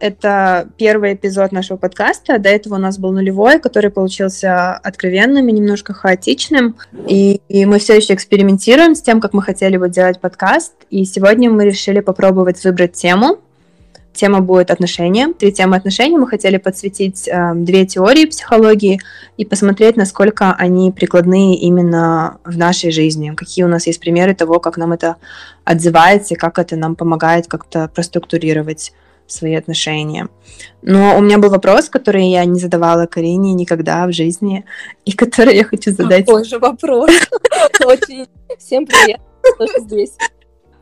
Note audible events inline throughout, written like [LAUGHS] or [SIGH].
Это первый эпизод нашего подкаста. До этого у нас был нулевой, который получился откровенным и немножко хаотичным. И, и мы все еще экспериментируем с тем, как мы хотели бы делать подкаст. И сегодня мы решили попробовать выбрать тему. Тема будет отношения. Три темы отношений. Мы хотели подсветить э, две теории психологии и посмотреть, насколько они прикладные именно в нашей жизни. Какие у нас есть примеры того, как нам это отзывается, как это нам помогает как-то проструктурировать свои отношения. Но у меня был вопрос, который я не задавала Карине никогда в жизни, и который я хочу задать. Какой же вопрос? [LAUGHS] Очень. Всем привет, кто здесь.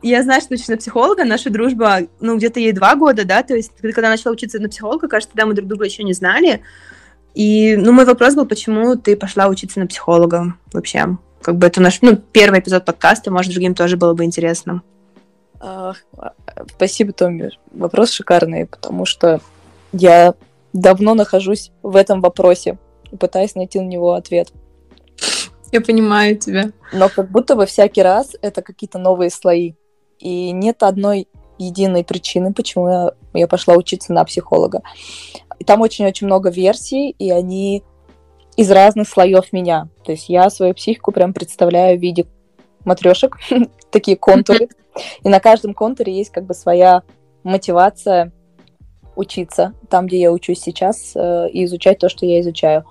Я знаю, что учишься на психолога, наша дружба, ну, где-то ей два года, да, то есть когда начала учиться на психолога, кажется, тогда мы друг друга еще не знали. И, ну, мой вопрос был, почему ты пошла учиться на психолога вообще? Как бы это наш, ну, первый эпизод подкаста, может, другим тоже было бы интересно. Спасибо, Томми. Вопрос шикарный, потому что я давно нахожусь в этом вопросе и пытаюсь найти на него ответ. Я понимаю тебя. Но как будто бы всякий раз это какие-то новые слои. И нет одной единой причины, почему я, я пошла учиться на психолога. И там очень-очень много версий, и они из разных слоев меня. То есть я свою психику прям представляю в виде матрешек, [LAUGHS] такие контуры. И на каждом контуре есть как бы своя мотивация учиться там, где я учусь сейчас, э, и изучать то, что я изучаю.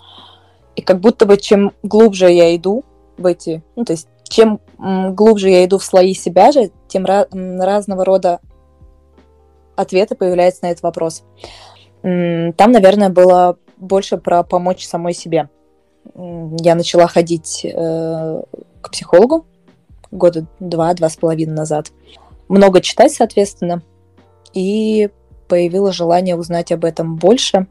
И как будто бы чем глубже я иду в эти, ну, то есть чем глубже я иду в слои себя же, тем ra- разного рода ответы появляются на этот вопрос. Там, наверное, было больше про помочь самой себе. Я начала ходить э, к психологу, года два, два с половиной назад. Много читать, соответственно, и появилось желание узнать об этом больше,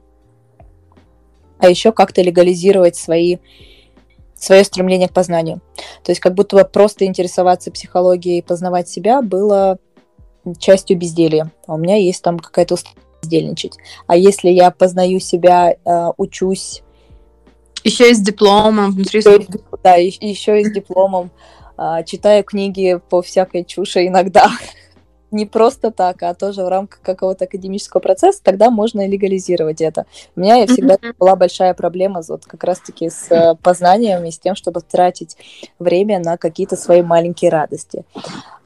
а еще как-то легализировать свои, свое стремление к познанию. То есть как будто бы просто интересоваться психологией и познавать себя было частью безделья. А у меня есть там какая-то бездельничать. А если я познаю себя, э, учусь... Еще и с дипломом внутри... Да, еще и с дипломом читаю книги по всякой чуше иногда. Не просто так, а тоже в рамках какого-то академического процесса, тогда можно легализировать это. У меня всегда mm-hmm. была большая проблема вот как раз-таки с э, познанием и с тем, чтобы тратить время на какие-то свои маленькие радости.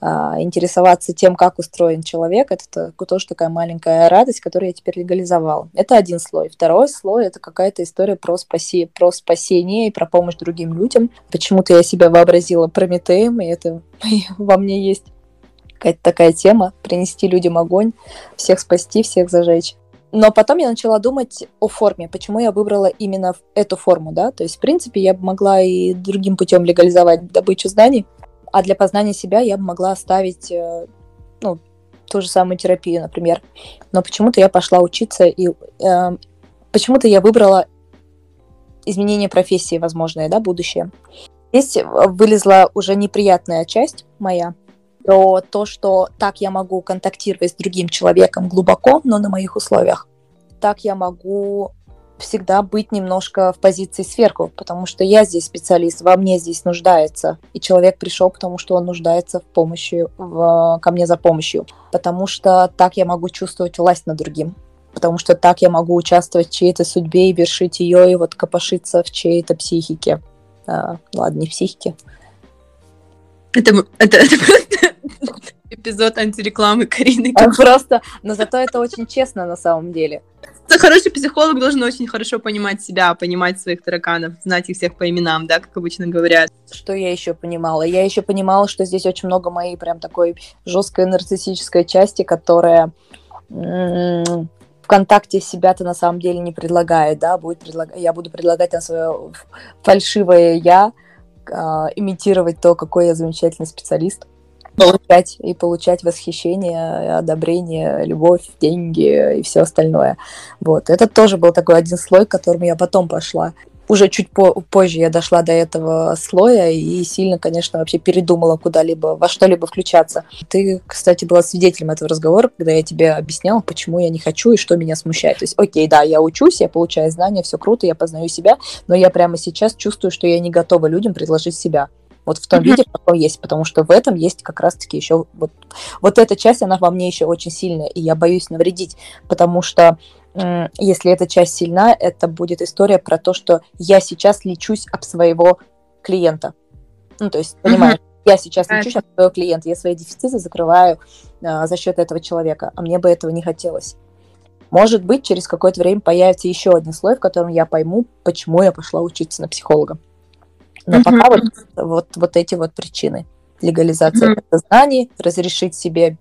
А, интересоваться тем, как устроен человек, это тоже такая маленькая радость, которую я теперь легализовала. Это один слой. Второй слой — это какая-то история про, спаси, про спасение и про помощь другим людям. Почему-то я себя вообразила Прометеем, и это [LAUGHS] во мне есть какая-то такая тема, принести людям огонь, всех спасти, всех зажечь. Но потом я начала думать о форме, почему я выбрала именно эту форму, да, то есть, в принципе, я бы могла и другим путем легализовать добычу знаний, а для познания себя я бы могла оставить, э, ну, ту же самую терапию, например. Но почему-то я пошла учиться, и э, почему-то я выбрала изменение профессии возможное, да, будущее. Здесь вылезла уже неприятная часть моя, про то, что так я могу контактировать с другим человеком глубоко, но на моих условиях. Так я могу всегда быть немножко в позиции сверху, потому что я здесь специалист, во мне здесь нуждается, и человек пришел, потому что он нуждается в помощи, в, ко мне за помощью, потому что так я могу чувствовать власть над другим, потому что так я могу участвовать в чьей-то судьбе и вершить ее, и вот копошиться в чьей-то психике. А, ладно, не психике. Это, это, это эпизод антирекламы Карины. А просто, но зато это очень честно на самом деле. Хороший психолог должен очень хорошо понимать себя, понимать своих тараканов, знать их всех по именам, да, как обычно говорят. Что я еще понимала? Я еще понимала, что здесь очень много моей прям такой жесткой нарциссической части, которая в контакте себя-то на самом деле не предлагает, да, будет предлаг... я буду предлагать на свое фальшивое я, а, имитировать то, какой я замечательный специалист получать и получать восхищение, одобрение, любовь, деньги и все остальное. Вот. Это тоже был такой один слой, к которому я потом пошла. Уже чуть по позже я дошла до этого слоя и сильно, конечно, вообще передумала куда-либо, во что-либо включаться. Ты, кстати, была свидетелем этого разговора, когда я тебе объясняла, почему я не хочу и что меня смущает. То есть, окей, да, я учусь, я получаю знания, все круто, я познаю себя, но я прямо сейчас чувствую, что я не готова людям предложить себя Вот в том виде, какой есть, потому что в этом есть как раз-таки еще вот, вот эта часть, она во мне еще очень сильная, и я боюсь навредить, потому что если эта часть сильна, это будет история про то, что я сейчас лечусь об своего клиента. Ну, то есть, понимаешь, я сейчас лечусь об своего клиента, я свои дефициты закрываю а, за счет этого человека, а мне бы этого не хотелось. Может быть, через какое-то время появится еще один слой, в котором я пойму, почему я пошла учиться на психолога. Но mm-hmm. пока вот, вот, вот эти вот причины. Легализация mm-hmm. знаний, разрешить себе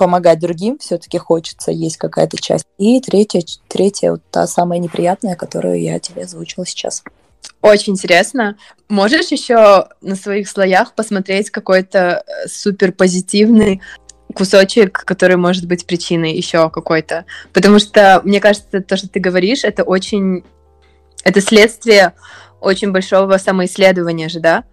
помогать другим все-таки хочется, есть какая-то часть. И третья, третья вот та самая неприятная, которую я тебе озвучила сейчас. Очень интересно. Можешь еще на своих слоях посмотреть какой-то э, супер позитивный кусочек, который может быть причиной еще какой-то. Потому что, мне кажется, то, что ты говоришь, это очень... Это следствие очень большого самоисследования же, да?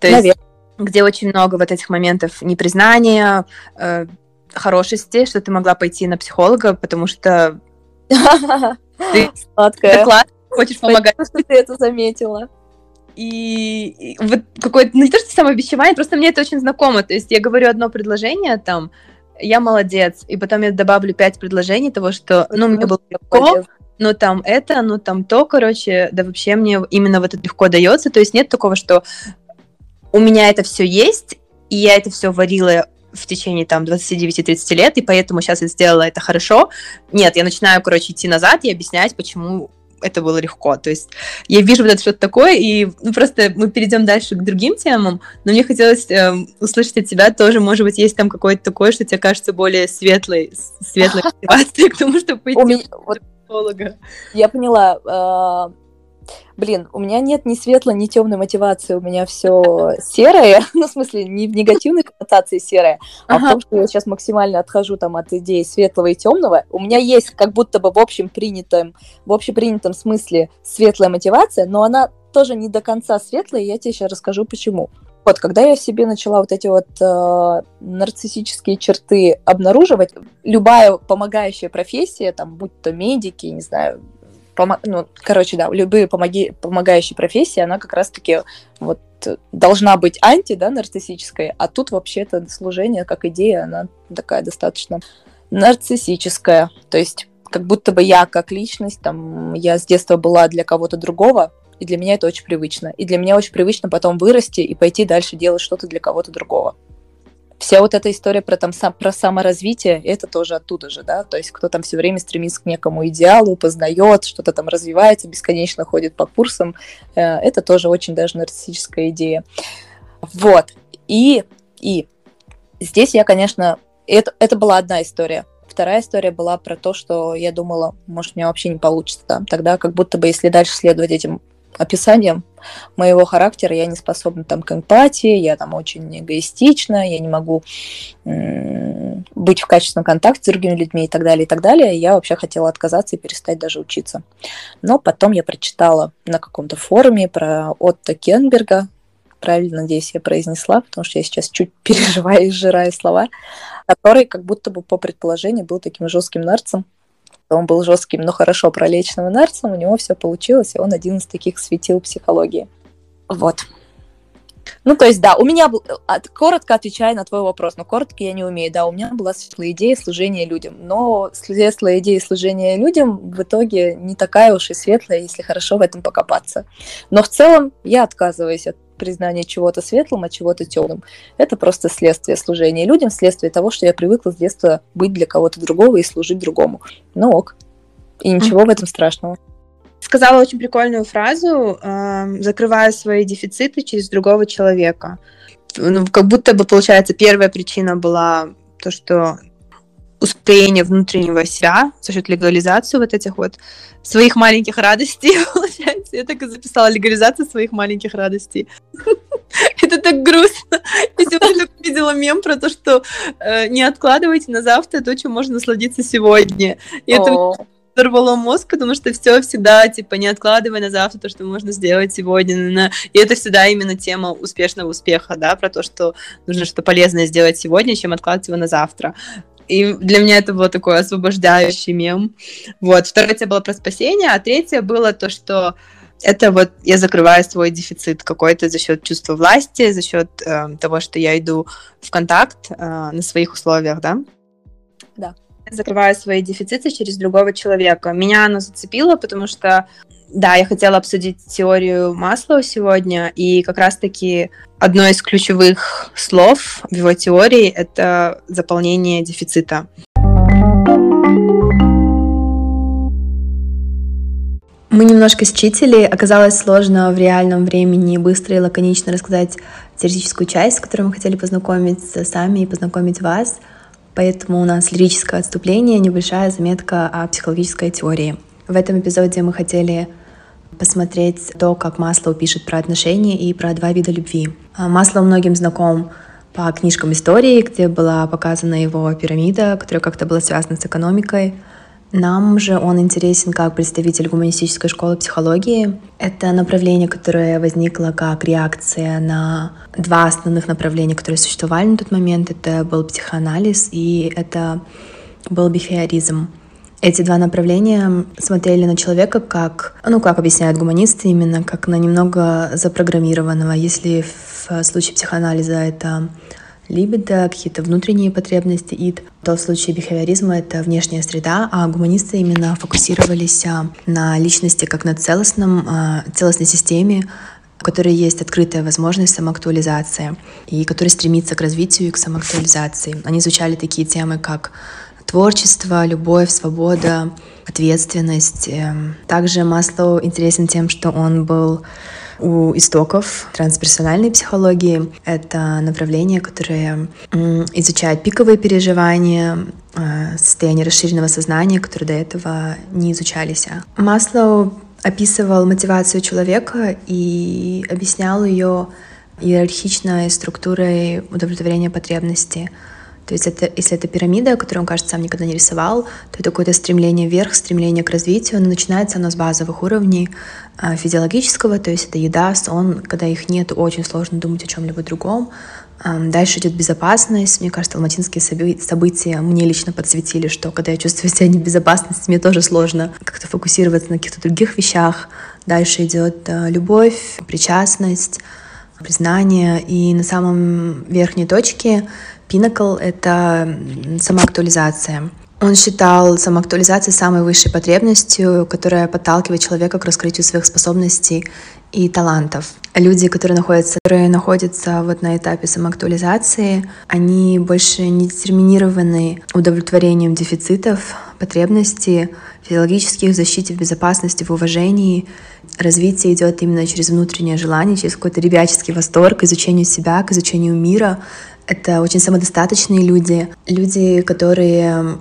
То есть, Наверное. где очень много вот этих моментов непризнания, э, хорошести, что ты могла пойти на психолога, потому что ты [LAUGHS] Сладкая. хочешь помогать. Что ты это заметила. И, и вот какое-то, ну не то, что самообещевание, просто мне это очень знакомо. То есть я говорю одно предложение там, я молодец, и потом я добавлю пять предложений того, что, ну, мне было легко, ну, там это, ну, там то, короче, да вообще мне именно вот это легко дается. То есть нет такого, что у меня это все есть, и я это все варила в течение там 29-30 лет, и поэтому сейчас я сделала это хорошо. Нет, я начинаю, короче, идти назад и объяснять, почему это было легко. То есть я вижу вот это что-то такое, и ну, просто мы перейдем дальше к другим темам, но мне хотелось э, услышать от тебя тоже, может быть, есть там какое-то такое, что тебе кажется более светлой, светлой [LAUGHS] мотивацией к тому, чтобы пойти психолога. Я поняла. А, блин, у меня нет ни светлой, ни темной мотивации, у меня все серое, [LAUGHS] ну, в смысле, не в негативной коннотации серое, а ага. в том, что я сейчас максимально отхожу там от идеи светлого и темного. У меня есть как будто бы в общем принятом, в общепринятом смысле светлая мотивация, но она тоже не до конца светлая, и я тебе сейчас расскажу почему. Вот, когда я себе начала вот эти вот э, нарциссические черты обнаруживать, любая помогающая профессия, там, будь то медики, не знаю, помо... ну, короче, да, любые помоги... помогающие профессии, она как раз-таки вот должна быть анти, да, нарциссической, а тут вообще это служение как идея, она такая достаточно нарциссическая, то есть как будто бы я как личность, там, я с детства была для кого-то другого, и для меня это очень привычно. И для меня очень привычно потом вырасти и пойти дальше делать что-то для кого-то другого вся вот эта история про, там, сам, про саморазвитие, это тоже оттуда же, да, то есть кто там все время стремится к некому идеалу, познает, что-то там развивается, бесконечно ходит по курсам, э, это тоже очень даже нарциссическая идея. Вот, и, и здесь я, конечно, это, это была одна история, Вторая история была про то, что я думала, может, у меня вообще не получится. Да? Тогда как будто бы, если дальше следовать этим описанием моего характера, я не способна там к эмпатии, я там очень эгоистична, я не могу быть в качественном контакте с другими людьми и так далее, и так далее. Я вообще хотела отказаться и перестать даже учиться. Но потом я прочитала на каком-то форуме про Отто Кенберга, правильно, надеюсь, я произнесла, потому что я сейчас чуть [LAUGHS] переживаю и сжираю слова, который как будто бы по предположению был таким жестким нарцем, он был жестким, но хорошо пролеченным нарцем, у него все получилось, и он один из таких светил психологии. Вот. Ну, то есть, да, у меня был, коротко отвечая на твой вопрос, но коротко я не умею, да, у меня была светлая идея служения людям, но светлая идея служения людям в итоге не такая уж и светлая, если хорошо в этом покопаться. Но в целом я отказываюсь от признание чего-то светлым, а чего-то темным. Это просто следствие служения людям, следствие того, что я привыкла с детства быть для кого-то другого и служить другому. Ну ок. И ничего в этом страшного. Сказала очень прикольную фразу, э, закрывая свои дефициты через другого человека. Ну, как будто бы, получается, первая причина была то, что ускорение внутреннего себя за счет легализации вот этих вот своих маленьких радостей, [LAUGHS] получается. Я так и записала легализацию своих маленьких радостей. [LAUGHS] Это так грустно. Я сегодня видела мем про то, что э, не откладывайте на завтра то, чем можно насладиться сегодня. И это взорвало мозг, потому что все всегда, типа, не откладывай на завтра то, что можно сделать сегодня. И это всегда именно тема успешного успеха, да, про то, что нужно что полезное сделать сегодня, чем откладывать его на завтра. И для меня это был такой освобождающий мем. Вот. Вторая тема была про спасение, а третья было то, что это вот я закрываю свой дефицит какой-то за счет чувства власти, за счет э, того, что я иду в контакт э, на своих условиях, да? Да. Закрываю свои дефициты через другого человека. Меня оно зацепило, потому что, да, я хотела обсудить теорию Маслоу сегодня, и как раз-таки одно из ключевых слов в его теории — это заполнение дефицита. Мы немножко считали, оказалось сложно в реальном времени быстро и лаконично рассказать теоретическую часть, с которой мы хотели познакомиться сами и познакомить вас. Поэтому у нас лирическое отступление, небольшая заметка о психологической теории. В этом эпизоде мы хотели посмотреть то, как Маслоу пишет про отношения и про два вида любви. А, Маслоу многим знаком по книжкам истории, где была показана его пирамида, которая как-то была связана с экономикой — нам же он интересен как представитель гуманистической школы психологии. Это направление, которое возникло как реакция на два основных направления, которые существовали на тот момент. Это был психоанализ и это был бихеоризм. Эти два направления смотрели на человека как, ну, как объясняют гуманисты, именно как на немного запрограммированного. Если в случае психоанализа это либидо, какие-то внутренние потребности ид, то в случае бихевиоризма это внешняя среда, а гуманисты именно фокусировались а, на личности как на целостном, а, целостной системе, у которой есть открытая возможность самоактуализации и которая стремится к развитию и к самоактуализации. Они изучали такие темы, как творчество, любовь, свобода, ответственность. Эм, также Маслоу интересен тем, что он был у истоков трансперсональной психологии. Это направление, которое изучает пиковые переживания, э, состояние расширенного сознания, которые до этого не изучались. Маслоу описывал мотивацию человека и объяснял ее иерархичной структурой удовлетворения потребностей. То есть это, если это пирамида, которую он, кажется, сам никогда не рисовал, то это какое-то стремление вверх, стремление к развитию. Но начинается оно с базовых уровней э, физиологического, то есть это еда, сон. Когда их нет, очень сложно думать о чем-либо другом. Э, дальше идет безопасность. Мне кажется, алматинские события мне лично подсветили, что когда я чувствую себя не в безопасности, мне тоже сложно как-то фокусироваться на каких-то других вещах. Дальше идет э, любовь, причастность, признание. И на самом верхней точке Pinnacle — это самоактуализация. Он считал самоактуализацию самой высшей потребностью, которая подталкивает человека к раскрытию своих способностей и талантов. Люди, которые находятся, которые находятся вот на этапе самоактуализации, они больше не детерминированы удовлетворением дефицитов, потребностей, физиологических, в защите, в безопасности, в уважении. Развитие идет именно через внутреннее желание, через какой-то ребяческий восторг, к изучению себя, к изучению мира, это очень самодостаточные люди, люди, которые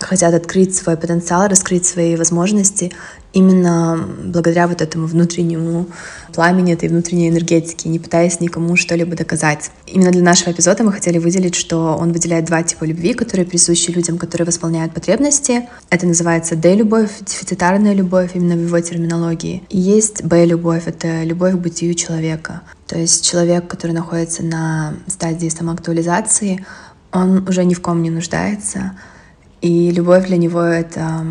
хотят открыть свой потенциал, раскрыть свои возможности именно благодаря вот этому внутреннему пламени, этой внутренней энергетики, не пытаясь никому что-либо доказать. Именно для нашего эпизода мы хотели выделить, что он выделяет два типа любви, которые присущи людям, которые восполняют потребности. Это называется D-любовь, дефицитарная любовь, именно в его терминологии. И есть B-любовь, это любовь к бытию человека. То есть человек, который находится на стадии самоактуализации, он уже ни в ком не нуждается, и любовь для него — это,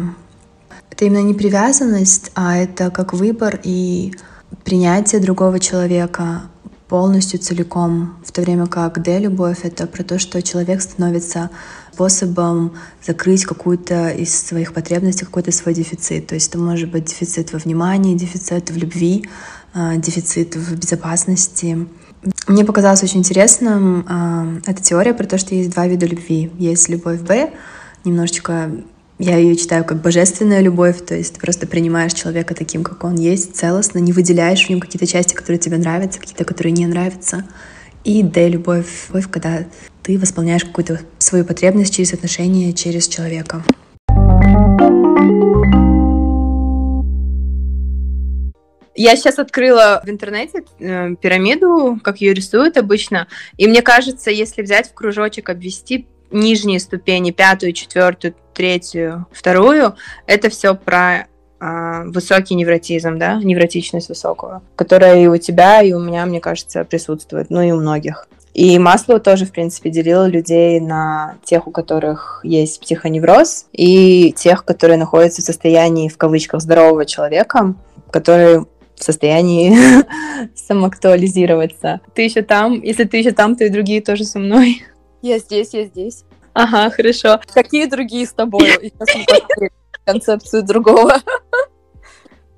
это именно не привязанность, а это как выбор и принятие другого человека полностью, целиком, в то время как Д-любовь — это про то, что человек становится способом закрыть какую-то из своих потребностей, какой-то свой дефицит. То есть это может быть дефицит во внимании, дефицит в любви, а, дефицит в безопасности. Мне показалось очень интересным а, эта теория про то, что есть два вида любви. Есть любовь Б, немножечко я ее читаю как божественная любовь, то есть ты просто принимаешь человека таким, как он есть, целостно, не выделяешь в нем какие-то части, которые тебе нравятся, какие-то, которые не нравятся. И Д — любовь, любовь, когда ты восполняешь какую-то свою потребность через отношения, через человека. Я сейчас открыла в интернете э, пирамиду, как ее рисуют обычно, и мне кажется, если взять в кружочек, обвести нижние ступени, пятую, четвертую, третью, вторую, это все про э, высокий невротизм, да, невротичность высокого, которая и у тебя, и у меня, мне кажется, присутствует, ну и у многих. И Маслоу тоже, в принципе, делил людей на тех, у которых есть психоневроз, и тех, которые находятся в состоянии, в кавычках, здорового человека, который в состоянии [LAUGHS] самоактуализироваться. Ты еще там? Если ты еще там, то и другие тоже со мной. Я здесь, я здесь. Ага, хорошо. Какие другие с тобой? [LAUGHS] концепцию другого.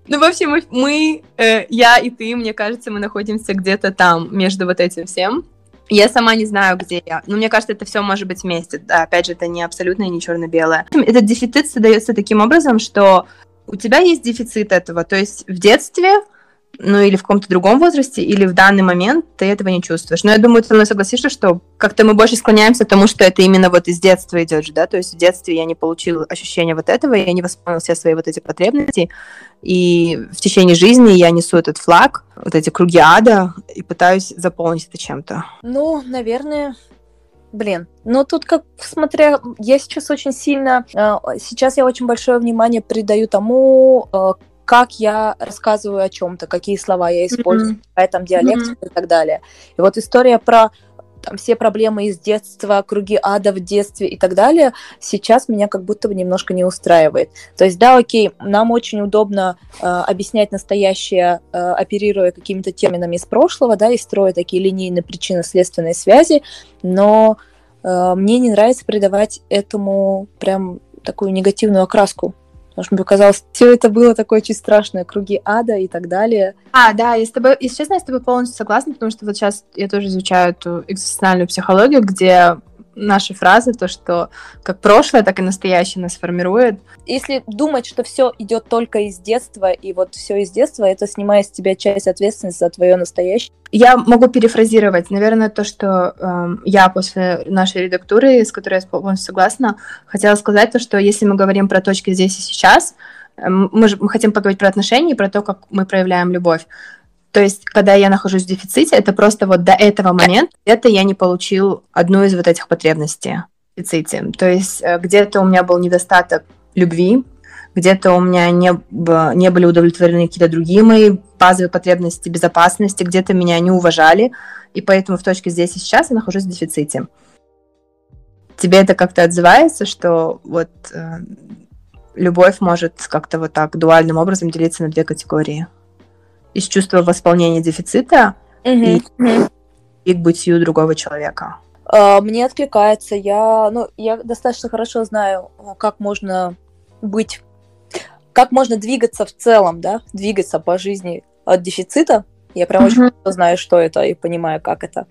Ну, в общем, мы, мы э, я и ты, мне кажется, мы находимся где-то там, между вот этим всем. Я сама не знаю, где я. Но мне кажется, это все может быть вместе. Да, опять же, это не абсолютно не черно-белое. Этот дефицит создается таким образом, что у тебя есть дефицит этого. То есть в детстве ну или в каком-то другом возрасте, или в данный момент ты этого не чувствуешь. Но я думаю, ты со мной согласишься, что как-то мы больше склоняемся к тому, что это именно вот из детства идет же, да, то есть в детстве я не получил ощущения вот этого, я не восполнил все свои вот эти потребности, и в течение жизни я несу этот флаг, вот эти круги ада, и пытаюсь заполнить это чем-то. Ну, наверное, Блин, ну тут как, смотря, я сейчас очень сильно, э, сейчас я очень большое внимание придаю тому, э, как я рассказываю о чем-то, какие слова я использую, mm-hmm. какая там диалектика mm-hmm. и так далее. И вот история про там все проблемы из детства, круги ада в детстве и так далее, сейчас меня как будто бы немножко не устраивает. То есть, да, окей, нам очень удобно э, объяснять настоящее, э, оперируя какими-то терминами из прошлого, да, и строя такие линейные причинно-следственные связи, но э, мне не нравится придавать этому прям такую негативную окраску. Потому что мне показалось, все это было такое очень страшное, круги ада и так далее. А, да, я с тобой, если честно, я с тобой полностью согласна, потому что вот сейчас я тоже изучаю эту экзистенциальную психологию, где наши фразы, то, что как прошлое, так и настоящее нас формирует. Если думать, что все идет только из детства, и вот все из детства, это снимает с тебя часть ответственности за твое настоящее. Я могу перефразировать. Наверное, то, что э, я после нашей редактуры, с которой я полностью согласна, хотела сказать то, что если мы говорим про точки здесь и сейчас, э, мы, же, мы хотим поговорить про отношения и про то, как мы проявляем любовь. То есть, когда я нахожусь в дефиците, это просто вот до этого момента это я не получил одну из вот этих потребностей в дефиците. То есть, э, где-то у меня был недостаток любви, где-то у меня не, не были удовлетворены какие-то другие мои базовые потребности безопасности, где-то меня не уважали, и поэтому в точке здесь и сейчас я нахожусь в дефиците. Тебе это как-то отзывается, что вот э, любовь может как-то вот так дуальным образом делиться на две категории? Из чувства восполнения дефицита mm-hmm. и, и к бытию другого человека. Uh, мне откликается. Я, ну, я достаточно хорошо знаю, как можно быть, как можно двигаться в целом, да, двигаться по жизни от дефицита я прям uh-huh. очень хорошо знаю, что это, и понимаю, как это.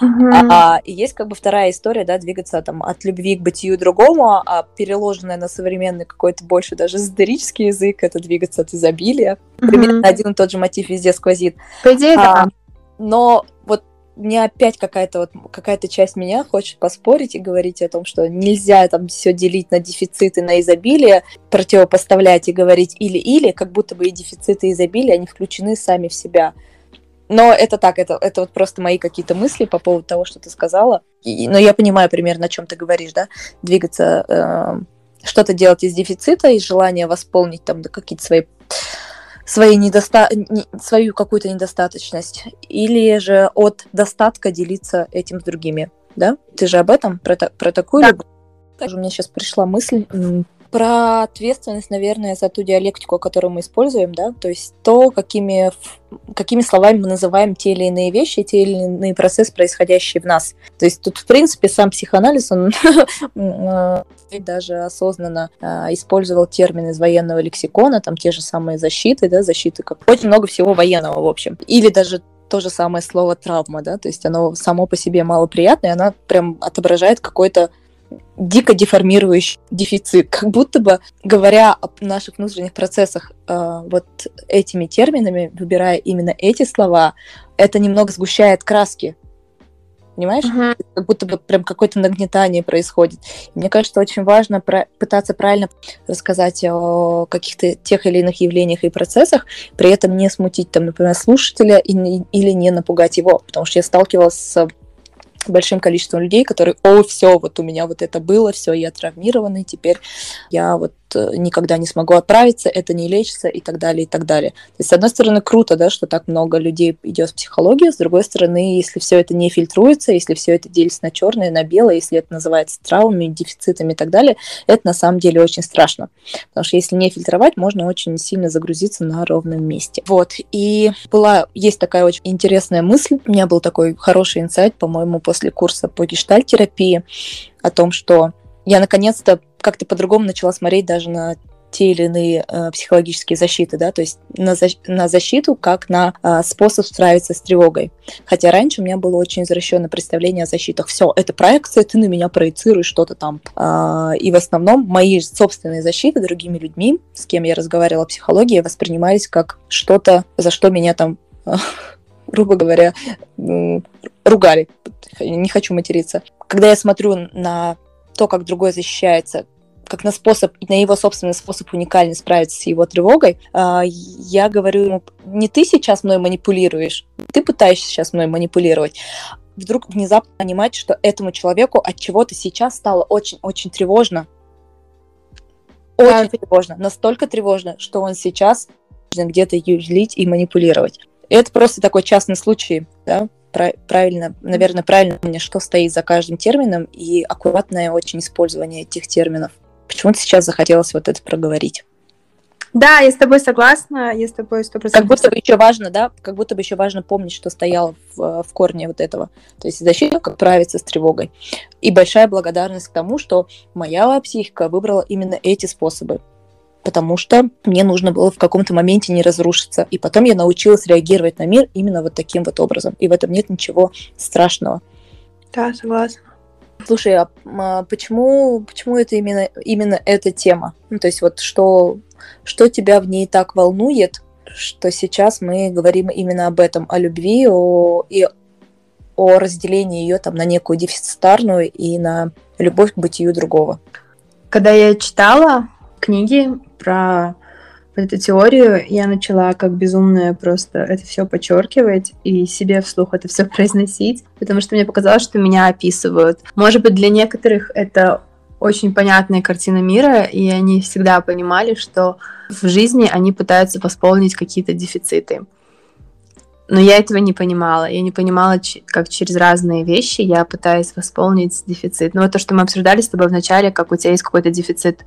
Uh-huh. А, и есть как бы вторая история, да, двигаться там от любви к бытию другому, а переложенная на современный какой-то больше даже эзотерический язык, это двигаться от изобилия. Uh-huh. Примерно один и тот же мотив везде сквозит. По идее, а, да. Но вот мне опять какая-то вот какая-то часть меня хочет поспорить и говорить о том, что нельзя там все делить на дефициты, на изобилие, противопоставлять и говорить или-или, как будто бы и дефициты, и изобилие, они включены сами в себя. Но это так, это, это вот просто мои какие-то мысли по поводу того, что ты сказала. И, но я понимаю примерно, о чем ты говоришь, да? Двигаться, э, что-то делать из дефицита, из желания восполнить там какие-то свои свои недоста... не, свою какую-то недостаточность, или же от достатка делиться этим с другими, да? Ты же об этом, про, про такую да. любовь? Также у меня сейчас пришла мысль про ответственность, наверное, за ту диалектику, которую мы используем, да, то есть то, какими, какими словами мы называем те или иные вещи, те или иные процессы, происходящие в нас. То есть тут, в принципе, сам психоанализ, он [LAUGHS] э, даже осознанно э, использовал термины из военного лексикона, там те же самые защиты, да, защиты, как очень много всего военного, в общем. Или даже то же самое слово травма, да, то есть оно само по себе малоприятное, оно прям отображает какой-то дико деформирующий дефицит, как будто бы, говоря о наших внутренних процессах э, вот этими терминами, выбирая именно эти слова, это немного сгущает краски. Понимаешь? Uh-huh. Как будто бы прям какое-то нагнетание происходит. И мне кажется, очень важно про- пытаться правильно рассказать о каких-то тех или иных явлениях и процессах, при этом не смутить, там, например, слушателя и, или не напугать его. Потому что я сталкивалась с большим количеством людей, которые, о, все, вот у меня вот это было, все, я травмированный, теперь я вот никогда не смогу отправиться, это не лечится и так далее, и так далее. То есть, с одной стороны, круто, да, что так много людей идет в психологию, с другой стороны, если все это не фильтруется, если все это делится на черное, на белое, если это называется травмами, дефицитами и так далее, это на самом деле очень страшно. Потому что если не фильтровать, можно очень сильно загрузиться на ровном месте. Вот. И была, есть такая очень интересная мысль. У меня был такой хороший инсайт, по-моему, после курса по гештальтерапии о том, что я наконец-то как-то по-другому начала смотреть даже на те или иные э, психологические защиты, да, то есть на, защ- на защиту как на э, способ справиться с тревогой. Хотя раньше у меня было очень извращенное представление о защитах. Все, это проекция, ты на меня проецируешь что-то там. Э, и в основном мои собственные защиты другими людьми, с кем я разговаривала о психологии, воспринимались как что-то, за что меня там [LAUGHS] грубо говоря, ругали. Не хочу материться. Когда я смотрю на то, как другой защищается, как на способ, на его собственный способ уникальный справиться с его тревогой, а, я говорю ему, не ты сейчас мной манипулируешь, ты пытаешься сейчас мной манипулировать, вдруг внезапно понимать, что этому человеку от чего-то сейчас стало очень-очень тревожно. Очень да. тревожно. Настолько тревожно, что он сейчас где-то юлить и манипулировать. Это просто такой частный случай, да, правильно, наверное, правильно мне, что стоит за каждым термином и аккуратное очень использование этих терминов. Почему-то сейчас захотелось вот это проговорить. Да, я с тобой согласна, я с тобой сто процентов. Как будто бы еще важно, да, как будто бы еще важно помнить, что стояло в, в корне вот этого. То есть защита, как справиться с тревогой. И большая благодарность к тому, что моя психика выбрала именно эти способы потому что мне нужно было в каком-то моменте не разрушиться. И потом я научилась реагировать на мир именно вот таким вот образом. И в этом нет ничего страшного. Да, согласна. Слушай, а, а почему, почему это именно, именно эта тема? Ну, то есть вот что, что тебя в ней так волнует, что сейчас мы говорим именно об этом, о любви о, и о разделении ее там на некую дефицитарную и на любовь к бытию другого? Когда я читала книги про эту теорию, я начала как безумная просто это все подчеркивать и себе вслух это все [LAUGHS] произносить, потому что мне показалось, что меня описывают. Может быть, для некоторых это очень понятная картина мира, и они всегда понимали, что в жизни они пытаются восполнить какие-то дефициты. Но я этого не понимала. Я не понимала, как через разные вещи я пытаюсь восполнить дефицит. Ну, вот то, что мы обсуждали с тобой вначале, как у тебя есть какой-то дефицит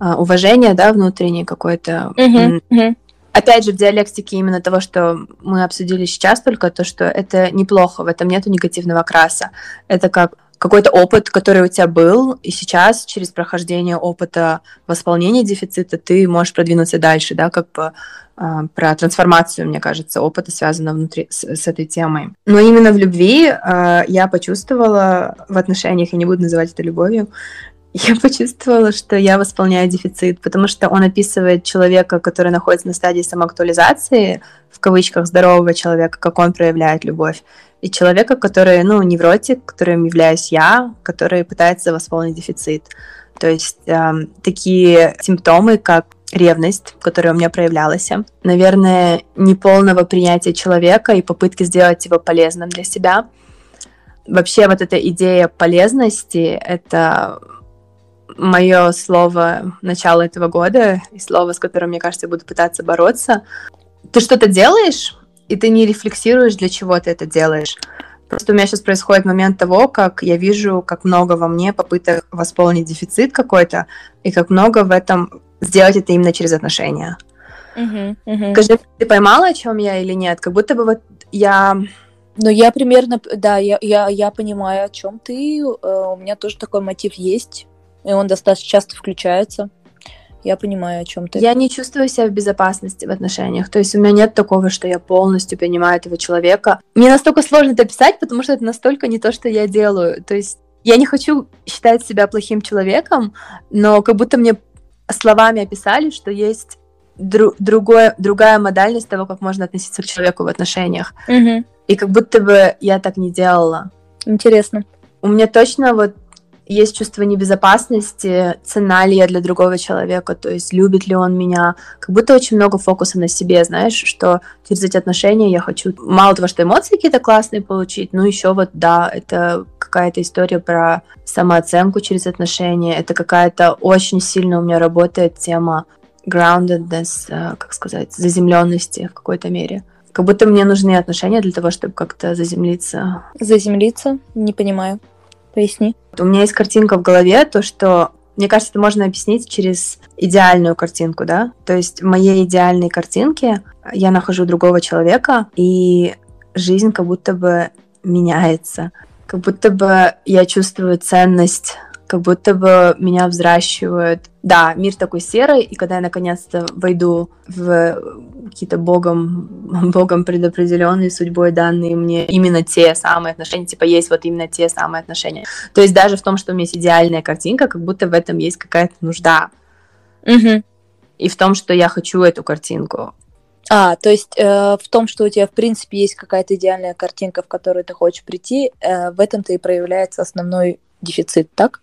уважение, да, внутреннее какое-то. Uh-huh, uh-huh. Опять же, в диалектике именно того, что мы обсудили сейчас только, то, что это неплохо, в этом нету негативного краса. Это как какой-то опыт, который у тебя был, и сейчас через прохождение опыта восполнения дефицита ты можешь продвинуться дальше, да, как бы э, про трансформацию, мне кажется, опыта связано внутри с, с этой темой. Но именно в любви э, я почувствовала в отношениях, я не буду называть это любовью, я почувствовала, что я восполняю дефицит, потому что он описывает человека, который находится на стадии самоактуализации, в кавычках, здорового человека, как он проявляет любовь, и человека, который, ну, невротик, которым являюсь я, который пытается восполнить дефицит. То есть э, такие симптомы, как ревность, которая у меня проявлялась, наверное, неполного принятия человека и попытки сделать его полезным для себя. Вообще вот эта идея полезности — это мое слово начала этого года и слово, с которым, мне кажется, я буду пытаться бороться. Ты что-то делаешь, и ты не рефлексируешь, для чего ты это делаешь. Просто у меня сейчас происходит момент того, как я вижу, как много во мне попыток восполнить дефицит какой-то, и как много в этом сделать это именно через отношения. Uh-huh, uh-huh. Скажи, ты поймала, о чем я или нет? Как будто бы вот я ну, я примерно, да, я, я, я понимаю, о чем ты. Э, у меня тоже такой мотив есть и он достаточно часто включается. Я понимаю, о чем ты. Я не чувствую себя в безопасности в отношениях. То есть у меня нет такого, что я полностью понимаю этого человека. Мне настолько сложно это писать, потому что это настолько не то, что я делаю. То есть я не хочу считать себя плохим человеком, но как будто мне словами описали, что есть дру- другое, другая модальность того, как можно относиться к человеку в отношениях. Угу. И как будто бы я так не делала. Интересно. У меня точно вот есть чувство небезопасности, цена ли я для другого человека, то есть любит ли он меня. Как будто очень много фокуса на себе, знаешь, что через эти отношения я хочу мало того, что эмоции какие-то классные получить, ну еще вот, да, это какая-то история про самооценку через отношения, это какая-то очень сильно у меня работает тема groundedness, э, как сказать, заземленности в какой-то мере. Как будто мне нужны отношения для того, чтобы как-то заземлиться. Заземлиться? Не понимаю. Поясни. У меня есть картинка в голове, то, что мне кажется, это можно объяснить через идеальную картинку, да? То есть в моей идеальной картинке я нахожу другого человека, и жизнь как будто бы меняется. Как будто бы я чувствую ценность как будто бы меня взращивают. Да, мир такой серый, и когда я наконец-то войду в какие-то богом, [LAUGHS] богом предопределенные судьбой данные мне именно те самые отношения, типа есть вот именно те самые отношения. То есть даже в том, что у меня есть идеальная картинка, как будто в этом есть какая-то нужда. Угу. И в том, что я хочу эту картинку. А, то есть э, в том, что у тебя в принципе есть какая-то идеальная картинка, в которую ты хочешь прийти, э, в этом-то и проявляется основной дефицит, так?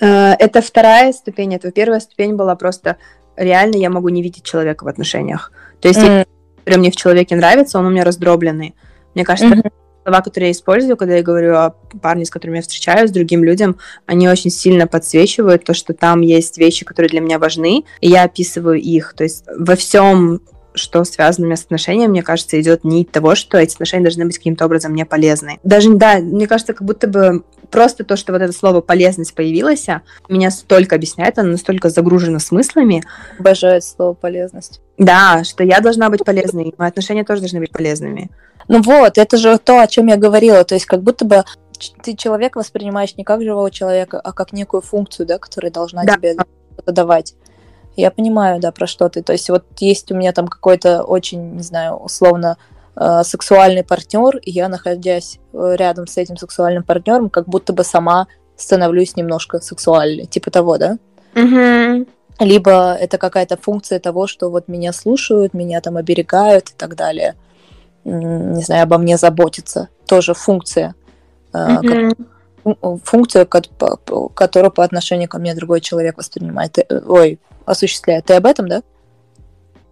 Э, это вторая ступень. Это первая ступень была просто реально я могу не видеть человека в отношениях. То есть, mm. который мне в человеке нравится, он у меня раздробленный. Мне кажется, mm-hmm. слова, которые я использую, когда я говорю о парне, с которым я встречаюсь, с другим людям, они очень сильно подсвечивают то, что там есть вещи, которые для меня важны, и я описываю их. То есть во всем что связано с отношениями, мне кажется, идет нить того, что эти отношения должны быть каким-то образом мне полезны. Даже, да, мне кажется, как будто бы просто то, что вот это слово полезность появилось, меня столько объясняет, оно настолько загружено смыслами. Обожаю слово полезность. Да, что я должна быть полезной, мои отношения тоже должны быть полезными. Ну вот, это же то, о чем я говорила, то есть как будто бы ты человека воспринимаешь не как живого человека, а как некую функцию, да, которая должна да. тебе давать. Я понимаю, да, про что ты. То есть вот есть у меня там какой-то очень, не знаю, условно сексуальный партнер, и я, находясь э, рядом с этим сексуальным партнером, как будто бы сама становлюсь немножко сексуальной, типа того, да? Угу. Либо это какая-то функция того, что вот меня слушают, меня там оберегают и так далее. Не знаю, обо мне заботятся. Тоже функция. Угу. Как, функция, которую по отношению ко мне другой человек воспринимает. Э, ой, осуществляет. Ты об этом, да?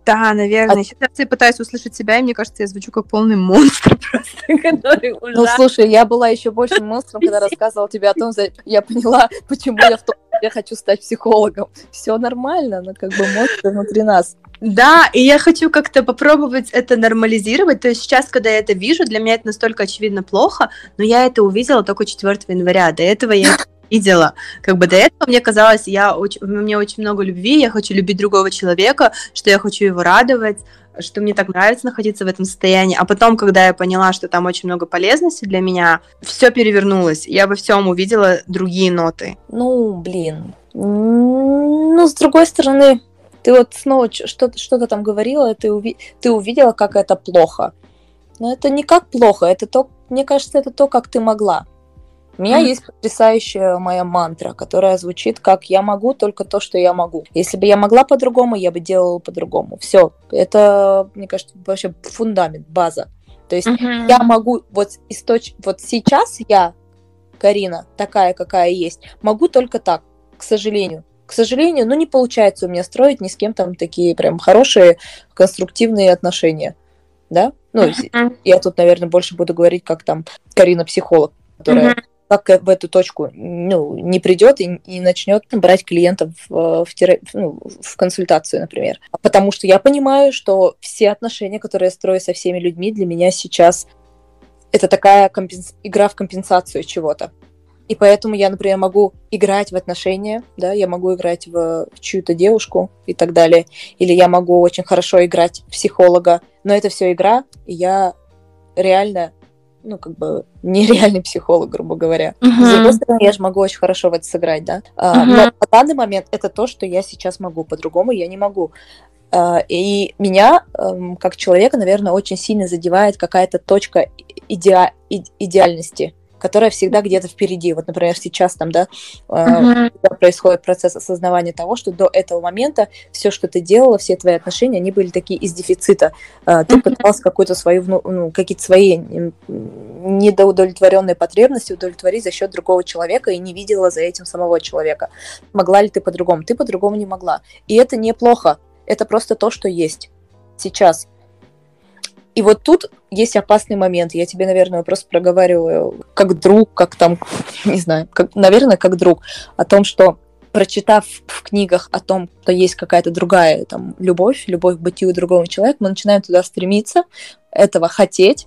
Да, наверное. А... Сейчас я пытаюсь услышать себя, и мне кажется, я звучу как полный монстр [LAUGHS] просто, который ужас. Ну, слушай, я была еще больше монстром, когда рассказывала тебе о том, я поняла, почему я в том я хочу стать психологом. Все нормально, но как бы монстр внутри нас. Да, и я хочу как-то попробовать это нормализировать. То есть сейчас, когда я это вижу, для меня это настолько очевидно плохо, но я это увидела только 4 января. До этого я видела. Как бы до этого мне казалось, я очень, у меня очень много любви, я хочу любить другого человека, что я хочу его радовать, что мне так нравится находиться в этом состоянии. А потом, когда я поняла, что там очень много полезности для меня, все перевернулось. Я во всем увидела другие ноты. Ну, блин. Ну, с другой стороны, ты вот снова что-то что там говорила, ты, уви ты увидела, как это плохо. Но это не как плохо, это то, мне кажется, это то, как ты могла. У меня есть потрясающая моя мантра, которая звучит как «я могу только то, что я могу». Если бы я могла по-другому, я бы делала по-другому. Все. Это, мне кажется, вообще фундамент, база. То есть uh-huh. я могу вот источ... вот сейчас я, Карина, такая, какая есть, могу только так, к сожалению. К сожалению, ну не получается у меня строить ни с кем там такие прям хорошие, конструктивные отношения. Да? Ну, uh-huh. я тут, наверное, больше буду говорить, как там Карина психолог, которая uh-huh как в эту точку ну, не придет и, и начнет брать клиентов в, в, терапи- ну, в консультацию, например. Потому что я понимаю, что все отношения, которые я строю со всеми людьми, для меня сейчас это такая компенс- игра в компенсацию чего-то. И поэтому я, например, могу играть в отношения, да, я могу играть в, чью-то девушку и так далее, или я могу очень хорошо играть психолога, но это все игра, и я реально ну, как бы, нереальный психолог, грубо говоря. Uh-huh. С другой стороны, я же могу очень хорошо в это сыграть, да. Uh-huh. Но на данный момент это то, что я сейчас могу, по-другому я не могу. А, и меня, эм, как человека, наверное, очень сильно задевает какая-то точка идеа- идеальности. Которая всегда где-то впереди. Вот, например, сейчас там, да, uh-huh. происходит процесс осознавания того, что до этого момента все, что ты делала, все твои отношения, они были такие из дефицита. Uh, ты uh-huh. пыталась какую-то свою, ну, какие-то свои недоудовлетворенные потребности удовлетворить за счет другого человека и не видела за этим самого человека. Могла ли ты по-другому? Ты по-другому не могла. И это неплохо. Это просто то, что есть сейчас. И вот тут есть опасный момент. Я тебе, наверное, просто проговариваю как друг, как там, [LAUGHS] не знаю, как, наверное, как друг, о том, что прочитав в книгах о том, что есть какая-то другая там любовь, любовь к бытию другого человека, мы начинаем туда стремиться, этого хотеть,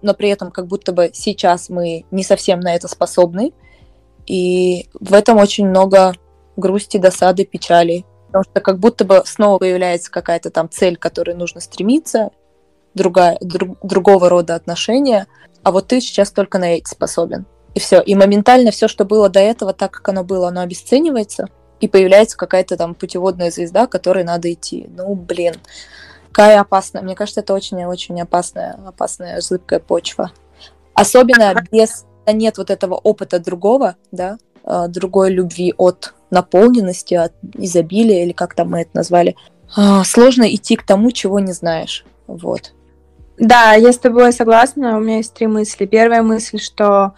но при этом как будто бы сейчас мы не совсем на это способны. И в этом очень много грусти, досады, печали. Потому что как будто бы снова появляется какая-то там цель, к которой нужно стремиться, другая, друг, другого рода отношения, а вот ты сейчас только на эти способен. И все. И моментально все, что было до этого, так как оно было, оно обесценивается, и появляется какая-то там путеводная звезда, к которой надо идти. Ну, блин, какая опасная. Мне кажется, это очень-очень опасная, опасная зыбкая почва. Особенно без нет вот этого опыта другого, да, а, другой любви от наполненности, от изобилия, или как там мы это назвали, а, сложно идти к тому, чего не знаешь. Вот. Да, я с тобой согласна. У меня есть три мысли. Первая мысль, что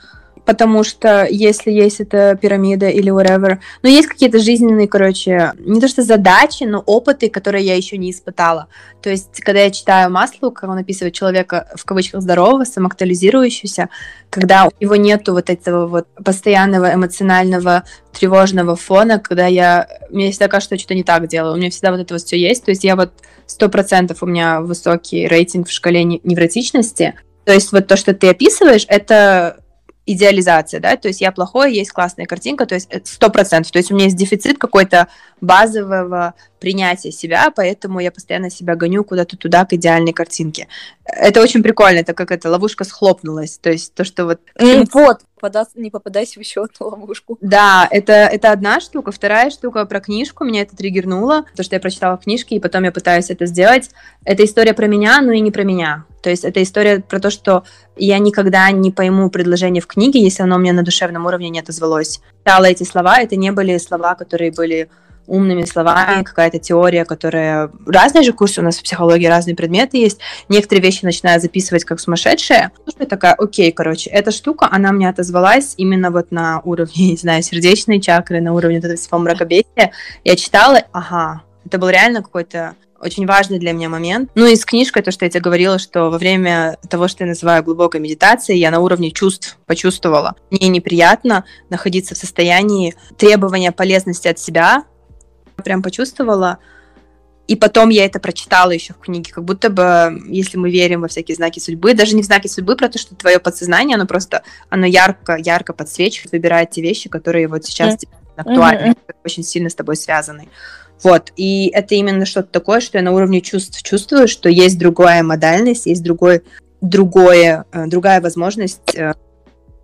потому что если есть эта пирамида или whatever, но есть какие-то жизненные, короче, не то что задачи, но опыты, которые я еще не испытала. То есть, когда я читаю Маслу, как он описывает человека в кавычках здорового, самоактуализирующегося, когда у него нету вот этого вот постоянного эмоционального тревожного фона, когда я... Мне всегда кажется, что я что-то не так делаю. У меня всегда вот это вот все есть. То есть я вот сто процентов у меня высокий рейтинг в шкале невротичности. То есть вот то, что ты описываешь, это идеализация, да, то есть я плохой, есть классная картинка, то есть сто процентов, то есть у меня есть дефицит какой-то базового принятия себя, поэтому я постоянно себя гоню куда-то туда к идеальной картинке. Это очень прикольно, это как эта ловушка схлопнулась, то есть то, что вот... Mm, вот, попадаться, не попадайся в еще одну ловушку. Да, это, это одна штука. Вторая штука про книжку, меня это триггернуло, то, что я прочитала книжки, и потом я пытаюсь это сделать. Это история про меня, но и не про меня. То есть это история про то, что я никогда не пойму предложение в книге, если оно у меня на душевном уровне не отозвалось. Читала эти слова, это не были слова, которые были умными словами, какая-то теория, которая... Разные же курсы у нас в психологии, разные предметы есть. Некоторые вещи начинаю записывать как сумасшедшие. Я такая, окей, короче, эта штука, она мне отозвалась именно вот на уровне, [LAUGHS] не знаю, сердечной чакры, на уровне этого всего мракобесия. Я читала, ага, это был реально какой-то очень важный для меня момент. Ну и с книжкой, то, что я тебе говорила, что во время того, что я называю глубокой медитацией, я на уровне чувств почувствовала. Мне неприятно находиться в состоянии требования полезности от себя, прям почувствовала. И потом я это прочитала еще в книге, как будто бы, если мы верим во всякие знаки судьбы, даже не в знаки судьбы, про то, что твое подсознание, оно просто, оно ярко, ярко подсвечивает, выбирает те вещи, которые вот сейчас mm-hmm. актуальны, mm-hmm. очень сильно с тобой связаны. Вот, и это именно что-то такое, что я на уровне чувств чувствую, что есть другая модальность, есть другой, другое, э, другая возможность э,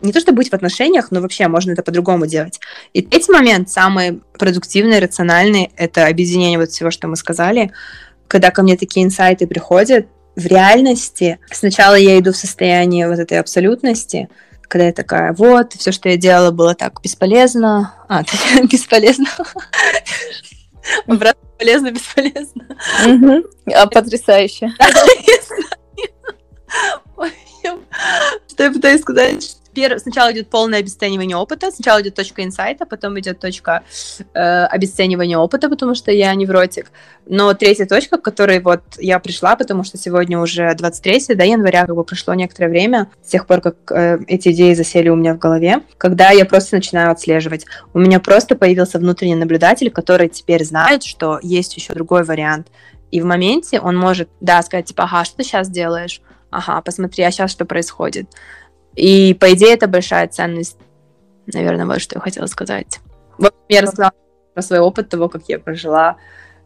не то, чтобы быть в отношениях, но вообще можно это по-другому делать. И третий момент, самый продуктивный, рациональный, это объединение вот всего, что мы сказали. Когда ко мне такие инсайты приходят, в реальности сначала я иду в состояние вот этой абсолютности, когда я такая, вот, все, что я делала, было так бесполезно. А, [LAUGHS] бесполезно. Обратно полезно, бесполезно. А потрясающе. [LAUGHS] Что я пытаюсь сказать, Первое, сначала идет полное обесценивание опыта, сначала идет точка инсайта, потом идет точка э, обесценивания опыта, потому что я невротик. Но третья точка, к которой вот я пришла, потому что сегодня уже 23 до января, как бы прошло некоторое время, с тех пор, как э, эти идеи засели у меня в голове, когда я просто начинаю отслеживать. У меня просто появился внутренний наблюдатель, который теперь знает, что есть еще другой вариант. И в моменте он может, да, сказать, типа, ага, что ты сейчас делаешь? Ага, посмотри, а сейчас что происходит? И, по идее, это большая ценность. Наверное, вот что я хотела сказать. Вот я рассказала про свой опыт того, как я прожила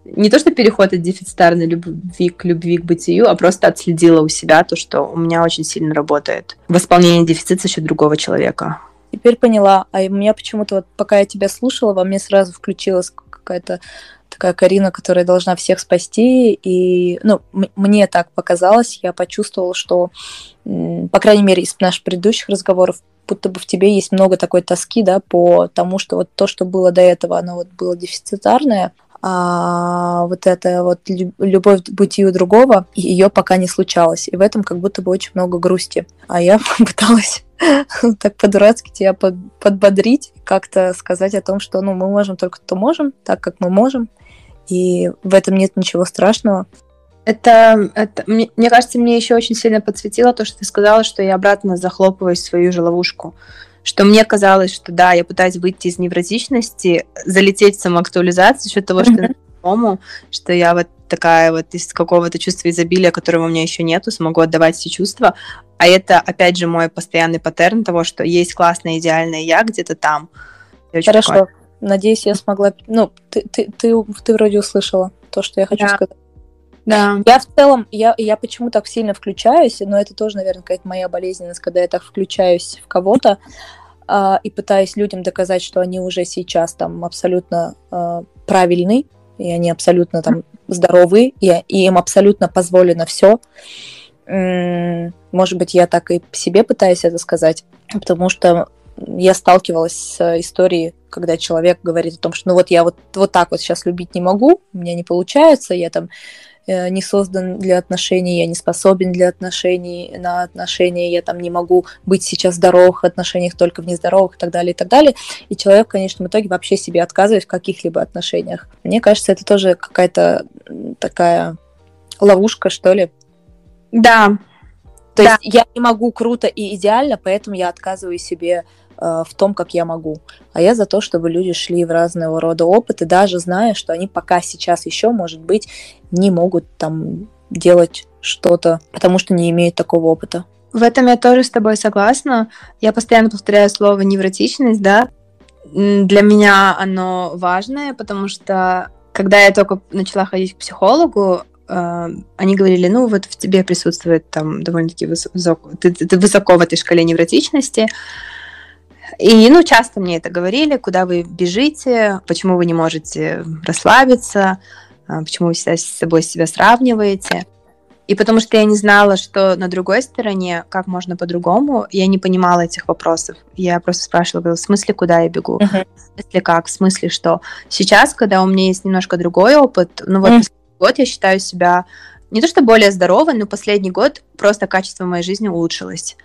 не то, что переход от дефицитарной любви к любви к бытию, а просто отследила у себя то, что у меня очень сильно работает восполнение дефицита за счет другого человека. Теперь поняла. А у меня почему-то вот пока я тебя слушала, во мне сразу включилась какая-то такая Карина, которая должна всех спасти. И, ну, мне так показалось, я почувствовала, что, по крайней мере, из наших предыдущих разговоров будто бы в тебе есть много такой тоски, да, по тому, что вот то, что было до этого, оно вот было дефицитарное, а вот эта вот любовь к бытию другого, ее пока не случалось. И в этом как будто бы очень много грусти. А я [LAUGHS] пыталась [LAUGHS] так по-дурацки тебя подбодрить, как-то сказать о том, что ну, мы можем только то можем, так как мы можем, и в этом нет ничего страшного. Это, это мне, мне кажется, мне еще очень сильно подсветило то, что ты сказала, что я обратно захлопываюсь в свою же ловушку. Что мне казалось, что да, я пытаюсь выйти из невротичности, залететь в самоактуализацию за счет того, что я по что я вот такая вот из какого-то чувства изобилия, которого у меня еще нету, смогу отдавать все чувства. А это, опять же, мой постоянный паттерн того, что есть классное, идеальное я где-то там. Хорошо. Такое. Надеюсь, я смогла... Ну, ты, ты, ты, ты вроде услышала то, что я хочу да. сказать. Да. Я в целом, я, я почему так сильно включаюсь, но это тоже, наверное, какая-то моя болезненность, когда я так включаюсь в кого-то э, и пытаюсь людям доказать, что они уже сейчас там абсолютно э, правильны, и они абсолютно там здоровы, и, и им абсолютно позволено все. Может быть, я так и себе пытаюсь это сказать, потому что я сталкивалась с историей, когда человек говорит о том, что ну вот я вот, вот так вот сейчас любить не могу, у меня не получается, я там Э, не создан для отношений, я не способен для отношений, на отношения, я там не могу быть сейчас в здоровых отношениях, только в нездоровых и так далее, и так далее. И человек в конечном итоге вообще себе отказывает в каких-либо отношениях. Мне кажется, это тоже какая-то такая ловушка, что ли. Да. То да. есть я не могу круто и идеально, поэтому я отказываю себе Э, в том, как я могу. А я за то, чтобы люди шли в разного рода опыты, даже зная, что они пока сейчас еще, может быть, не могут там делать что-то, потому что не имеют такого опыта. В этом я тоже с тобой согласна. Я постоянно повторяю слово невротичность, да. Для меня оно важное, потому что когда я только начала ходить к психологу, они говорили, ну вот в тебе присутствует там довольно-таки высоко, ты, ты высоко в этой шкале невротичности, и, ну, часто мне это говорили, куда вы бежите, почему вы не можете расслабиться, а, почему вы всегда с собой себя сравниваете. И потому что я не знала, что на другой стороне, как можно по-другому, я не понимала этих вопросов. Я просто спрашивала, в смысле, куда я бегу? Uh-huh. В смысле, как? В смысле, что? Сейчас, когда у меня есть немножко другой опыт, ну вот uh-huh. Год я считаю себя не то что более здоровой, но последний год просто качество моей жизни улучшилось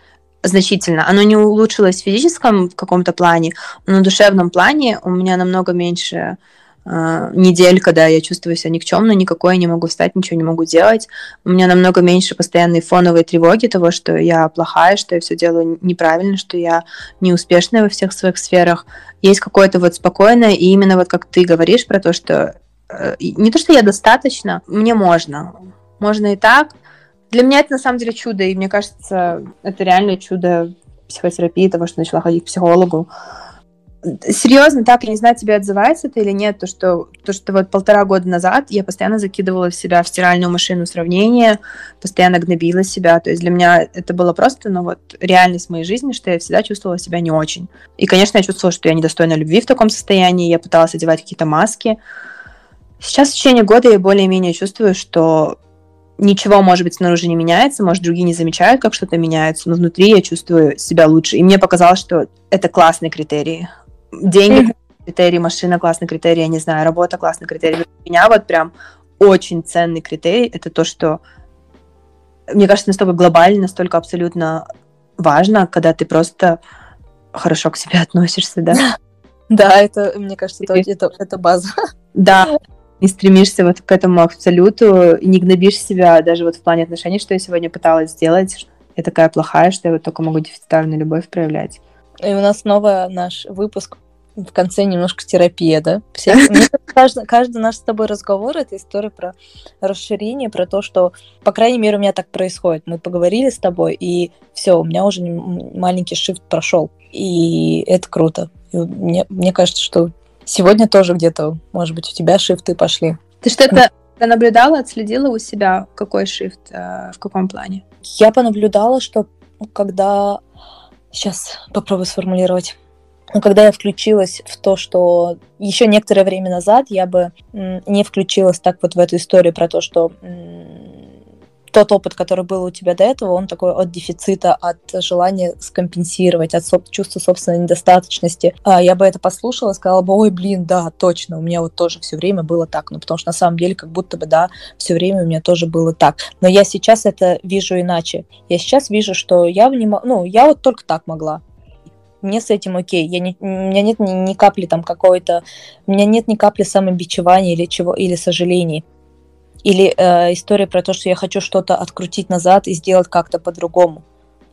значительно. Оно не улучшилось в физическом каком-то плане, но на душевном плане у меня намного меньше э, недель, когда я чувствую себя никчемно, никакой, не могу встать, ничего не могу делать. У меня намного меньше постоянной фоновой тревоги того, что я плохая, что я все делаю неправильно, что я неуспешная во всех своих сферах. Есть какое-то вот спокойное, и именно вот как ты говоришь про то, что не то, что я достаточно, мне можно. Можно и так, для меня это на самом деле чудо, и мне кажется, это реально чудо психотерапии, того, что начала ходить к психологу. Серьезно, так, я не знаю, тебе отзывается это или нет, то что, то, что вот полтора года назад я постоянно закидывала в себя в стиральную машину сравнения, постоянно гнобила себя, то есть для меня это было просто, ну вот, реальность моей жизни, что я всегда чувствовала себя не очень. И, конечно, я чувствовала, что я недостойна любви в таком состоянии, я пыталась одевать какие-то маски. Сейчас в течение года я более-менее чувствую, что ничего, может быть, снаружи не меняется, может, другие не замечают, как что-то меняется, но внутри я чувствую себя лучше. И мне показалось, что это классный критерий. Деньги mm-hmm. критерий, машина классный критерий, я не знаю, работа классный критерий. Для меня вот прям очень ценный критерий это то, что мне кажется, настолько глобально, настолько абсолютно важно, когда ты просто хорошо к себе относишься, да. [LAUGHS] Да, это, мне кажется, это, это, это база. Да, [LAUGHS] не стремишься вот к этому абсолюту, и не гнобишь себя даже вот в плане отношений, что я сегодня пыталась сделать. Я такая плохая, что я вот только могу дефицитарную любовь проявлять. И у нас снова наш выпуск в конце немножко терапия, да? Все, [LAUGHS] каждый, каждый наш с тобой разговор — это история про расширение, про то, что, по крайней мере, у меня так происходит. Мы поговорили с тобой, и все, у меня уже маленький шифт прошел. И это круто. И мне, мне кажется, что Сегодня тоже где-то, может быть, у тебя шифты пошли. Ты что-то наблюдала, отследила у себя, какой шифт, э, в каком плане? Я понаблюдала, что когда... Сейчас попробую сформулировать. Но когда я включилась в то, что еще некоторое время назад я бы не включилась так вот в эту историю про то, что тот опыт, который был у тебя до этого, он такой от дефицита, от желания скомпенсировать, от соб- чувства собственной недостаточности. А я бы это послушала, сказала бы, ой, блин, да, точно, у меня вот тоже все время было так. Ну, потому что на самом деле как будто бы, да, все время у меня тоже было так. Но я сейчас это вижу иначе. Я сейчас вижу, что я, не, ну, я вот только так могла мне с этим окей. Я не, у меня нет ни, ни капли там какой-то, у меня нет ни капли самобичевания или чего, или сожалений. Или э, история про то, что я хочу что-то открутить назад и сделать как-то по-другому.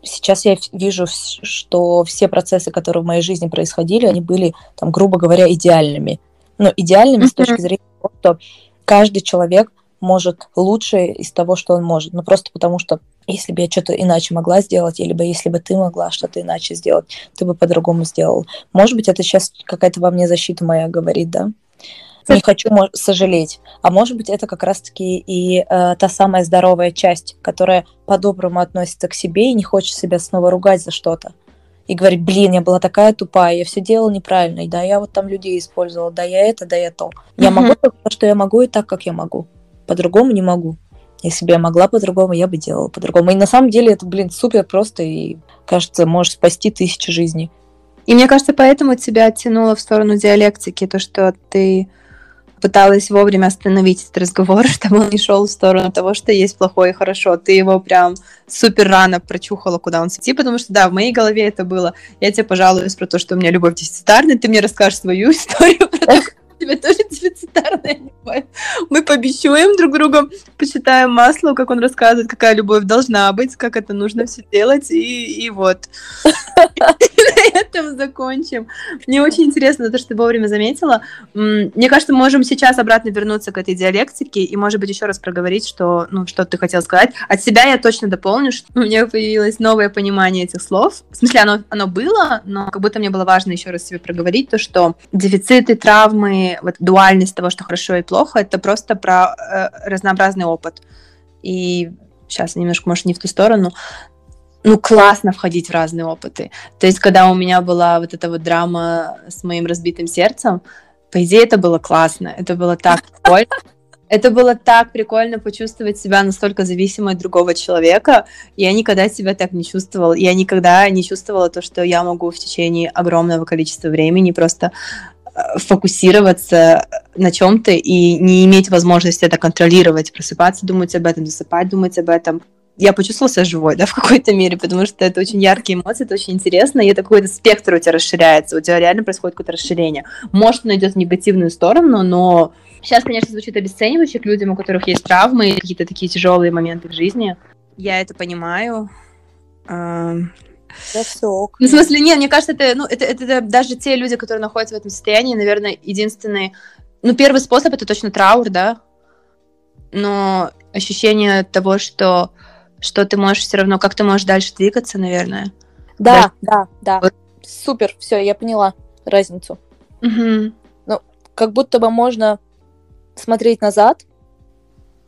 Сейчас я вижу, что все процессы, которые в моей жизни происходили, они были, там, грубо говоря, идеальными. Ну, идеальными mm-hmm. с точки зрения того, что каждый человек может лучше из того, что он может. Ну, просто потому что если бы я что-то иначе могла сделать, или бы если бы ты могла что-то иначе сделать, ты бы по-другому сделал. Может быть, это сейчас какая-то во мне защита моя говорит, да? Не хочу сожалеть. А может быть, это как раз-таки и э, та самая здоровая часть, которая по-доброму относится к себе и не хочет себя снова ругать за что-то. И говорит, блин, я была такая тупая, я все делала неправильно, и да, я вот там людей использовала, да, я это, да, я то. Я могу то, что я могу, и так, как я могу. По-другому не могу. Если бы я могла по-другому, я бы делала по-другому. И на самом деле это, блин, супер просто и, кажется, может спасти тысячи жизней. И мне кажется, поэтому тебя оттянуло в сторону диалектики, то, что ты пыталась вовремя остановить этот разговор, [LAUGHS] чтобы он не шел в сторону того, что есть плохое и хорошо. Ты его прям супер рано прочухала, куда он идти, потому что, да, в моей голове это было, я тебе пожалуюсь про то, что у меня любовь дефицитарная, ты мне расскажешь свою [LAUGHS] историю про то, тебя тоже дефицитарная любовь. Мы побещуем друг друга, почитаем масло, как он рассказывает, какая любовь должна быть, как это нужно все делать, и, и вот. На этом закончим. Мне очень интересно то, что ты вовремя заметила. Мне кажется, мы можем сейчас обратно вернуться к этой диалектике и, может быть, еще раз проговорить, что, ну, что ты хотел сказать. От себя я точно дополню, что у меня появилось новое понимание этих слов. В смысле, оно, оно было, но как будто мне было важно еще раз себе проговорить то, что дефициты, травмы, вот дуальность того, что хорошо и плохо, это просто про э, разнообразный опыт. И сейчас немножко, может, не в ту сторону, ну, классно входить в разные опыты. То есть, когда у меня была вот эта вот драма с моим разбитым сердцем, по идее, это было классно, это было так [LAUGHS] прикольно. Это было так прикольно почувствовать себя настолько зависимой от другого человека. Я никогда себя так не чувствовала. Я никогда не чувствовала то, что я могу в течение огромного количества времени просто фокусироваться на чем-то и не иметь возможности это контролировать, просыпаться, думать об этом, засыпать, думать об этом. Я почувствовала себя живой, да, в какой-то мере, потому что это очень яркие эмоции, это очень интересно, и это какой-то спектр у тебя расширяется, у тебя реально происходит какое-то расширение. Может, оно идет в негативную сторону, но сейчас, конечно, звучит обесценивающе к людям, у которых есть травмы, какие-то такие тяжелые моменты в жизни. Я это понимаю. Да все ок. Ну, в смысле, нет, мне кажется, это, ну, это, это, это даже те люди, которые находятся в этом состоянии, наверное, единственный... Ну, первый способ — это точно траур, да? Но ощущение того, что, что ты можешь все равно, как ты можешь дальше двигаться, наверное. Да, да, да. Вот. Супер, все, я поняла разницу. Угу. Ну, как будто бы можно смотреть назад,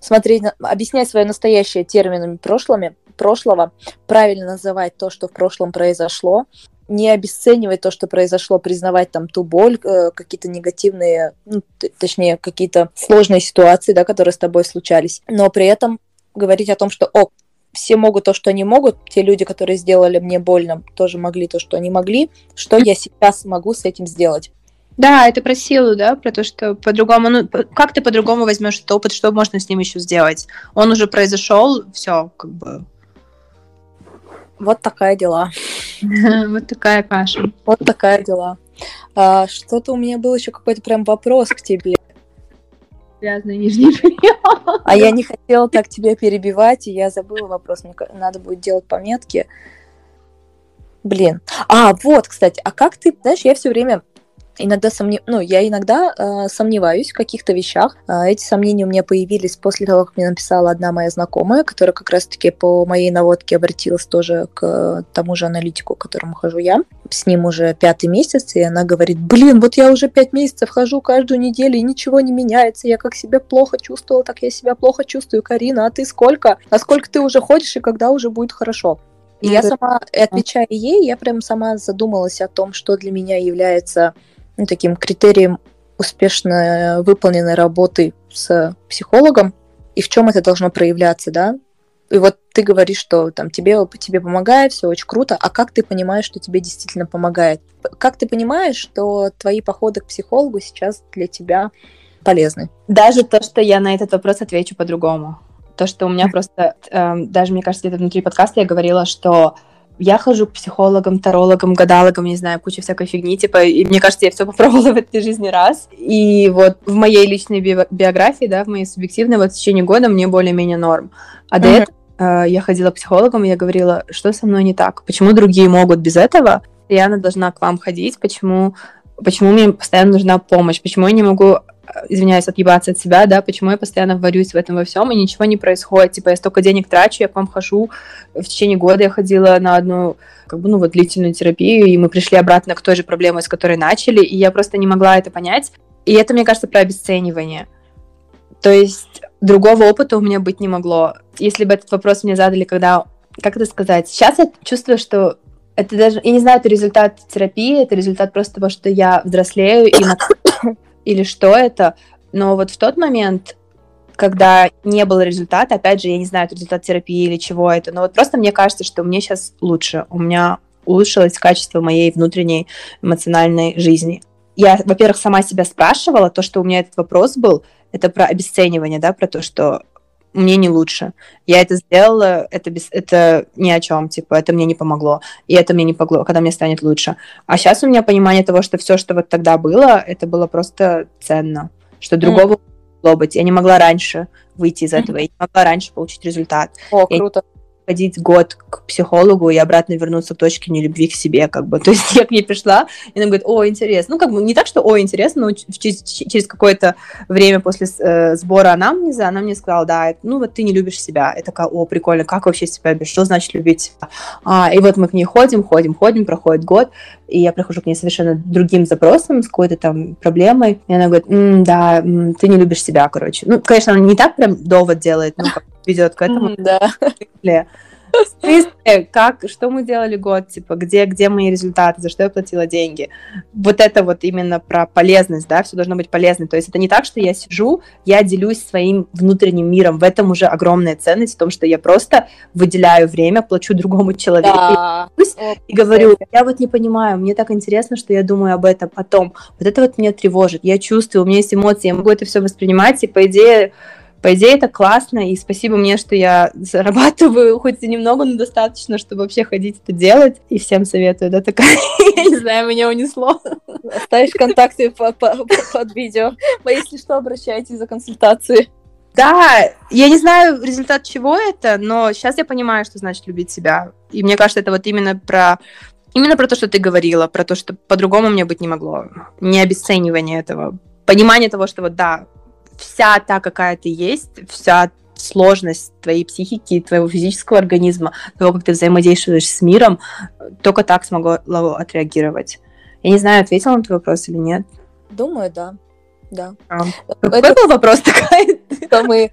смотреть, на... объяснять свое настоящее терминами прошлыми, прошлого, правильно называть то, что в прошлом произошло, не обесценивать то, что произошло, признавать там ту боль, э, какие-то негативные, ну, точнее, какие-то сложные ситуации, да, которые с тобой случались, но при этом говорить о том, что, о, все могут то, что они могут, те люди, которые сделали мне больно, тоже могли то, что они могли, что я сейчас могу с этим сделать. Да, это про силу, да, про то, что по-другому, ну, как ты по-другому возьмешь этот опыт, что можно с ним еще сделать? Он уже произошел, все, как бы, вот такая дела. [LAUGHS] Вот такая каша. Вот такая дела. А, что-то у меня был еще какой-то прям вопрос к тебе. Грязный нижний А я не хотела так тебя перебивать, и я забыла вопрос. Мне надо будет делать пометки. Блин. А, вот, кстати, а как ты, знаешь, я все время иногда сомнев... ну, я иногда э, сомневаюсь в каких-то вещах. Э, эти сомнения у меня появились после того, как мне написала одна моя знакомая, которая как раз-таки по моей наводке обратилась тоже к тому же аналитику, к которому хожу я. С ним уже пятый месяц, и она говорит, блин, вот я уже пять месяцев хожу каждую неделю, и ничего не меняется. Я как себя плохо чувствовала, так я себя плохо чувствую. Карина, а ты сколько? А сколько ты уже ходишь, и когда уже будет хорошо? И я сама, отвечая ей, я прям сама задумалась о том, что для меня является ну, таким критерием успешно выполненной работы с психологом и в чем это должно проявляться, да. И вот ты говоришь, что там тебе, тебе помогает, все очень круто, а как ты понимаешь, что тебе действительно помогает? Как ты понимаешь, что твои походы к психологу сейчас для тебя полезны? Даже то, что я на этот вопрос отвечу по-другому. То, что у меня просто, э, даже мне кажется, где-то внутри подкаста я говорила, что я хожу к психологам, тарологам, гадалогам, не знаю, куча всякой фигни, типа, и мне кажется, я все попробовала в этой жизни раз. И вот в моей личной би- биографии, да, в моей субъективной, вот в течение года мне более-менее норм. А mm-hmm. до этого э, я ходила к психологам, и я говорила, что со мной не так, почему другие могут без этого, она должна к вам ходить, почему, почему мне постоянно нужна помощь, почему я не могу извиняюсь, отъебаться от себя, да, почему я постоянно варюсь в этом во всем, и ничего не происходит. Типа, я столько денег трачу, я к вам хожу. В течение года я ходила на одну, как бы, ну, вот, длительную терапию, и мы пришли обратно к той же проблеме, с которой начали, и я просто не могла это понять. И это, мне кажется, про обесценивание. То есть другого опыта у меня быть не могло. Если бы этот вопрос мне задали, когда, как это сказать, сейчас я чувствую, что это даже, я не знаю, это результат терапии, это результат просто того, что я взрослею и или что это, но вот в тот момент, когда не было результата, опять же, я не знаю, это результат терапии или чего это, но вот просто мне кажется, что мне сейчас лучше, у меня улучшилось качество моей внутренней эмоциональной жизни. Я, во-первых, сама себя спрашивала, то, что у меня этот вопрос был, это про обесценивание, да, про то, что мне не лучше. Я это сделала, это, без, это ни о чем, типа, это мне не помогло. И это мне не помогло, когда мне станет лучше. А сейчас у меня понимание того, что все, что вот тогда было, это было просто ценно. Что другого mm. могло быть. Я не могла раньше выйти из этого, я не могла раньше получить результат. О, круто ходить год к психологу и обратно вернуться к точке нелюбви к себе, как бы. [LAUGHS] То есть я к ней пришла, и она говорит, о, интересно. Ну, как бы не так, что, о, интересно, но через, через какое-то время после э, сбора анамнеза она мне сказала, да, ну, вот ты не любишь себя. Я такая, о, прикольно, как вообще себя любишь? Что значит любить себя? А, и вот мы к ней ходим, ходим, ходим, проходит год, и я прихожу к ней совершенно другим запросом, с какой-то там проблемой, и она говорит, м, да, ты не любишь себя, короче. Ну, конечно, она не так прям довод делает, ну, как ведет к этому. Да. В смысле, как, что мы делали год, типа, где, где мои результаты, за что я платила деньги. Вот это вот именно про полезность, да, все должно быть полезно. То есть это не так, что я сижу, я делюсь своим внутренним миром. В этом уже огромная ценность, в том, что я просто выделяю время, плачу другому человеку да. и, и говорю, я вот не понимаю, мне так интересно, что я думаю об этом потом. Вот это вот меня тревожит, я чувствую, у меня есть эмоции, я могу это все воспринимать, и по идее по идее, это классно, и спасибо мне, что я [LAUGHS] зарабатываю хоть и немного, но достаточно, чтобы вообще ходить это делать. И всем советую, да, такая, [LAUGHS] я не знаю, меня унесло. Оставишь контакты по -по под видео. Вы, если что, обращайтесь за консультацией. Да, я не знаю результат чего это, но сейчас я понимаю, что значит любить себя. И мне кажется, это вот именно про Именно про то, что ты говорила, про то, что по-другому мне быть не могло. Не обесценивание этого. Понимание того, что вот да, вся та, какая ты есть, вся сложность твоей психики, твоего физического организма, того, как ты взаимодействуешь с миром, только так смогу отреагировать. Я не знаю, ответила на твой вопрос или нет. Думаю, да. Да. А, какой Это... был вопрос такой? [LAUGHS] Что мы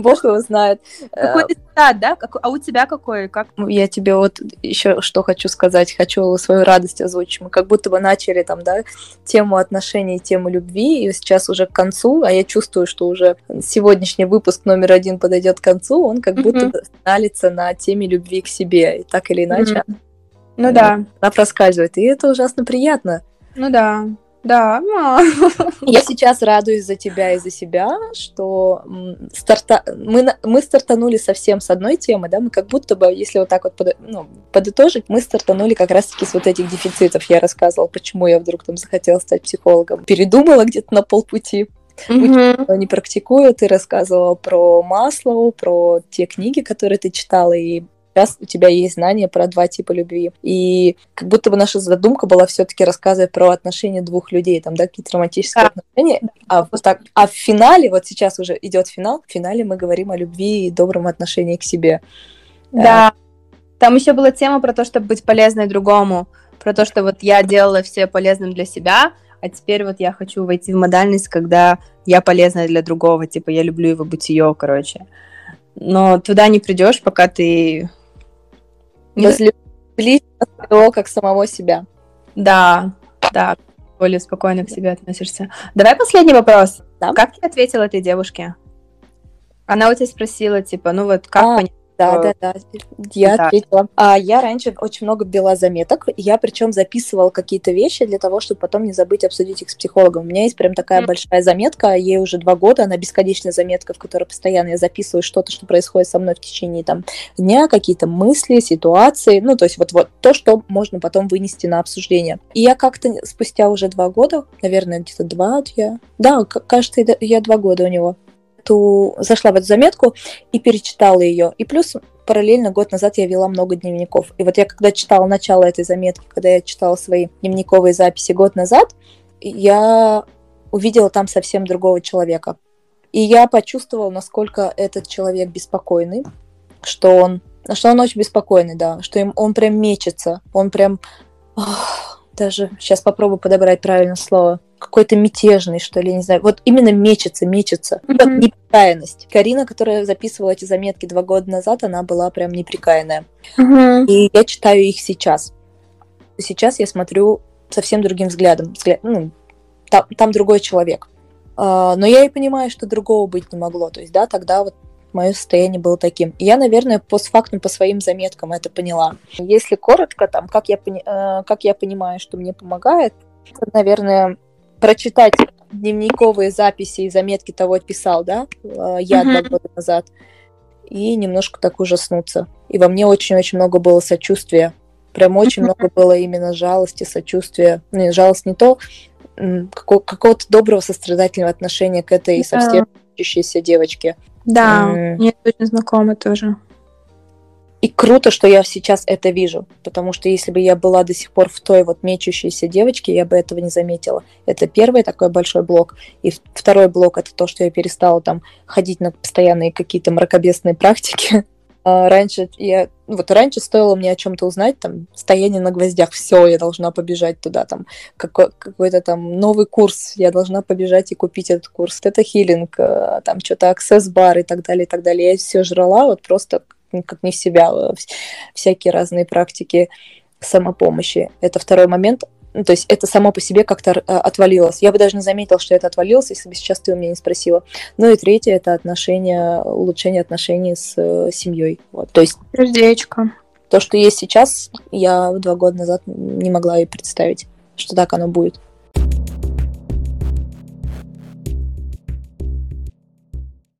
Бог его знает. Какой результат, да? А у тебя какой? Как? Я тебе вот еще что хочу сказать, хочу свою радость озвучить. Мы как будто бы начали там, да, тему отношений, тему любви, и сейчас уже к концу, а я чувствую, что уже сегодняшний выпуск номер один подойдет к концу, он как будто налится на теме любви к себе, и так или иначе. Ну да. Она проскальзывает, и это ужасно приятно. Ну да. Да. [LAUGHS] Я сейчас радуюсь за тебя и за себя, что старта... мы, мы стартанули совсем с одной темы, да, мы как будто бы, если вот так вот под... ну, подытожить, мы стартанули как раз-таки с вот этих дефицитов. Я рассказывала, почему я вдруг там захотела стать психологом. Передумала где-то на полпути, mm-hmm. не практикую. Ты рассказывала про Маслову, про те книги, которые ты читала, и сейчас у тебя есть знания про два типа любви. И как будто бы наша задумка была все-таки рассказывать про отношения двух людей, там, да, какие-то романтические да. отношения. А вот так, а в финале, вот сейчас уже идет финал, в финале мы говорим о любви и добром отношении к себе. Да. Там еще была тема про то, чтобы быть полезной другому, про то, что вот я делала все полезным для себя, а теперь вот я хочу войти в модальность, когда я полезная для другого, типа я люблю его бытие, короче. Но туда не придешь, пока ты Возлюбить его как самого себя. Да, да, более спокойно к себе относишься. Давай последний вопрос. Да? Как ты ответила этой девушке? Она у тебя спросила, типа, ну вот как А, понять, Да, что- да, да. Я Да. ответила. А я раньше очень много вела заметок. Я причем записывала какие-то вещи для того, чтобы потом не забыть обсудить их с психологом. У меня есть прям такая Мгм. большая заметка, ей уже два года, она бесконечная заметка, в которой постоянно я записываю что-то, что происходит со мной в течение там дня, какие-то мысли, ситуации, ну, то есть вот, вот то, что можно потом вынести на обсуждение. И я как-то спустя уже два года, наверное, где-то два я, да, кажется, я два года у него, ту, зашла в эту заметку и перечитала ее. И плюс параллельно год назад я вела много дневников. И вот я когда читала начало этой заметки, когда я читала свои дневниковые записи год назад, я увидела там совсем другого человека. И я почувствовала, насколько этот человек беспокойный, что он, что он очень беспокойный, да, что им, он прям мечется, он прям, ах, даже сейчас попробую подобрать правильное слово, какой-то мятежный, что ли, не знаю, вот именно мечется, мечется, как Мгм. неприкаянность. Карина, которая записывала эти заметки два года назад, она была прям неприкаянная. Мгм. И я читаю их сейчас. Сейчас я смотрю совсем другим взглядом. Взгляд, ну, там, там другой человек. А, но я и понимаю, что другого быть не могло. То есть, да, тогда вот мое состояние было таким. И я, наверное, постфактум по своим заметкам это поняла. Если коротко, там, как я, пони- э, как я понимаю, что мне помогает, это, наверное, прочитать дневниковые записи и заметки того писал, да, э, я два Мгм. года назад, и немножко так ужаснуться. И во мне очень-очень много было сочувствия. Прям очень Мгм. много было именно жалости, сочувствия. Ну, не жалость не то, какого-то доброго сострадательного отношения к этой Да. совсем учащейся девочке. Да, М. мне это очень знакомо тоже. И круто, что я сейчас это вижу, потому что если бы я была до сих пор в той вот мечущейся девочке, я бы этого не заметила. Это первый такой большой блок. И второй блок это то, что я перестала там ходить на постоянные какие-то мракобесные практики. [LAUGHS] А раньше я, ну вот раньше стоило мне о чем-то узнать, там, стояние на гвоздях, все, я должна побежать туда, там, какой- какой-то там новый курс, я должна побежать и купить этот курс. Это хилинг, э, там, что-то аксесс-бар и так далее, и так далее. Я все жрала вот просто как не в себя, э, вс- всякие разные практики самопомощи. Это второй момент. Ну, то есть это само по себе как-то э, отвалилось. Я бы даже не заметила, что это отвалилось, если бы сейчас ты у меня не спросила. Ну и третье это отношения, улучшение отношений с э, семьей. Вот. То есть Сердечко. то, что есть сейчас, я два года назад не могла и представить, что так оно будет.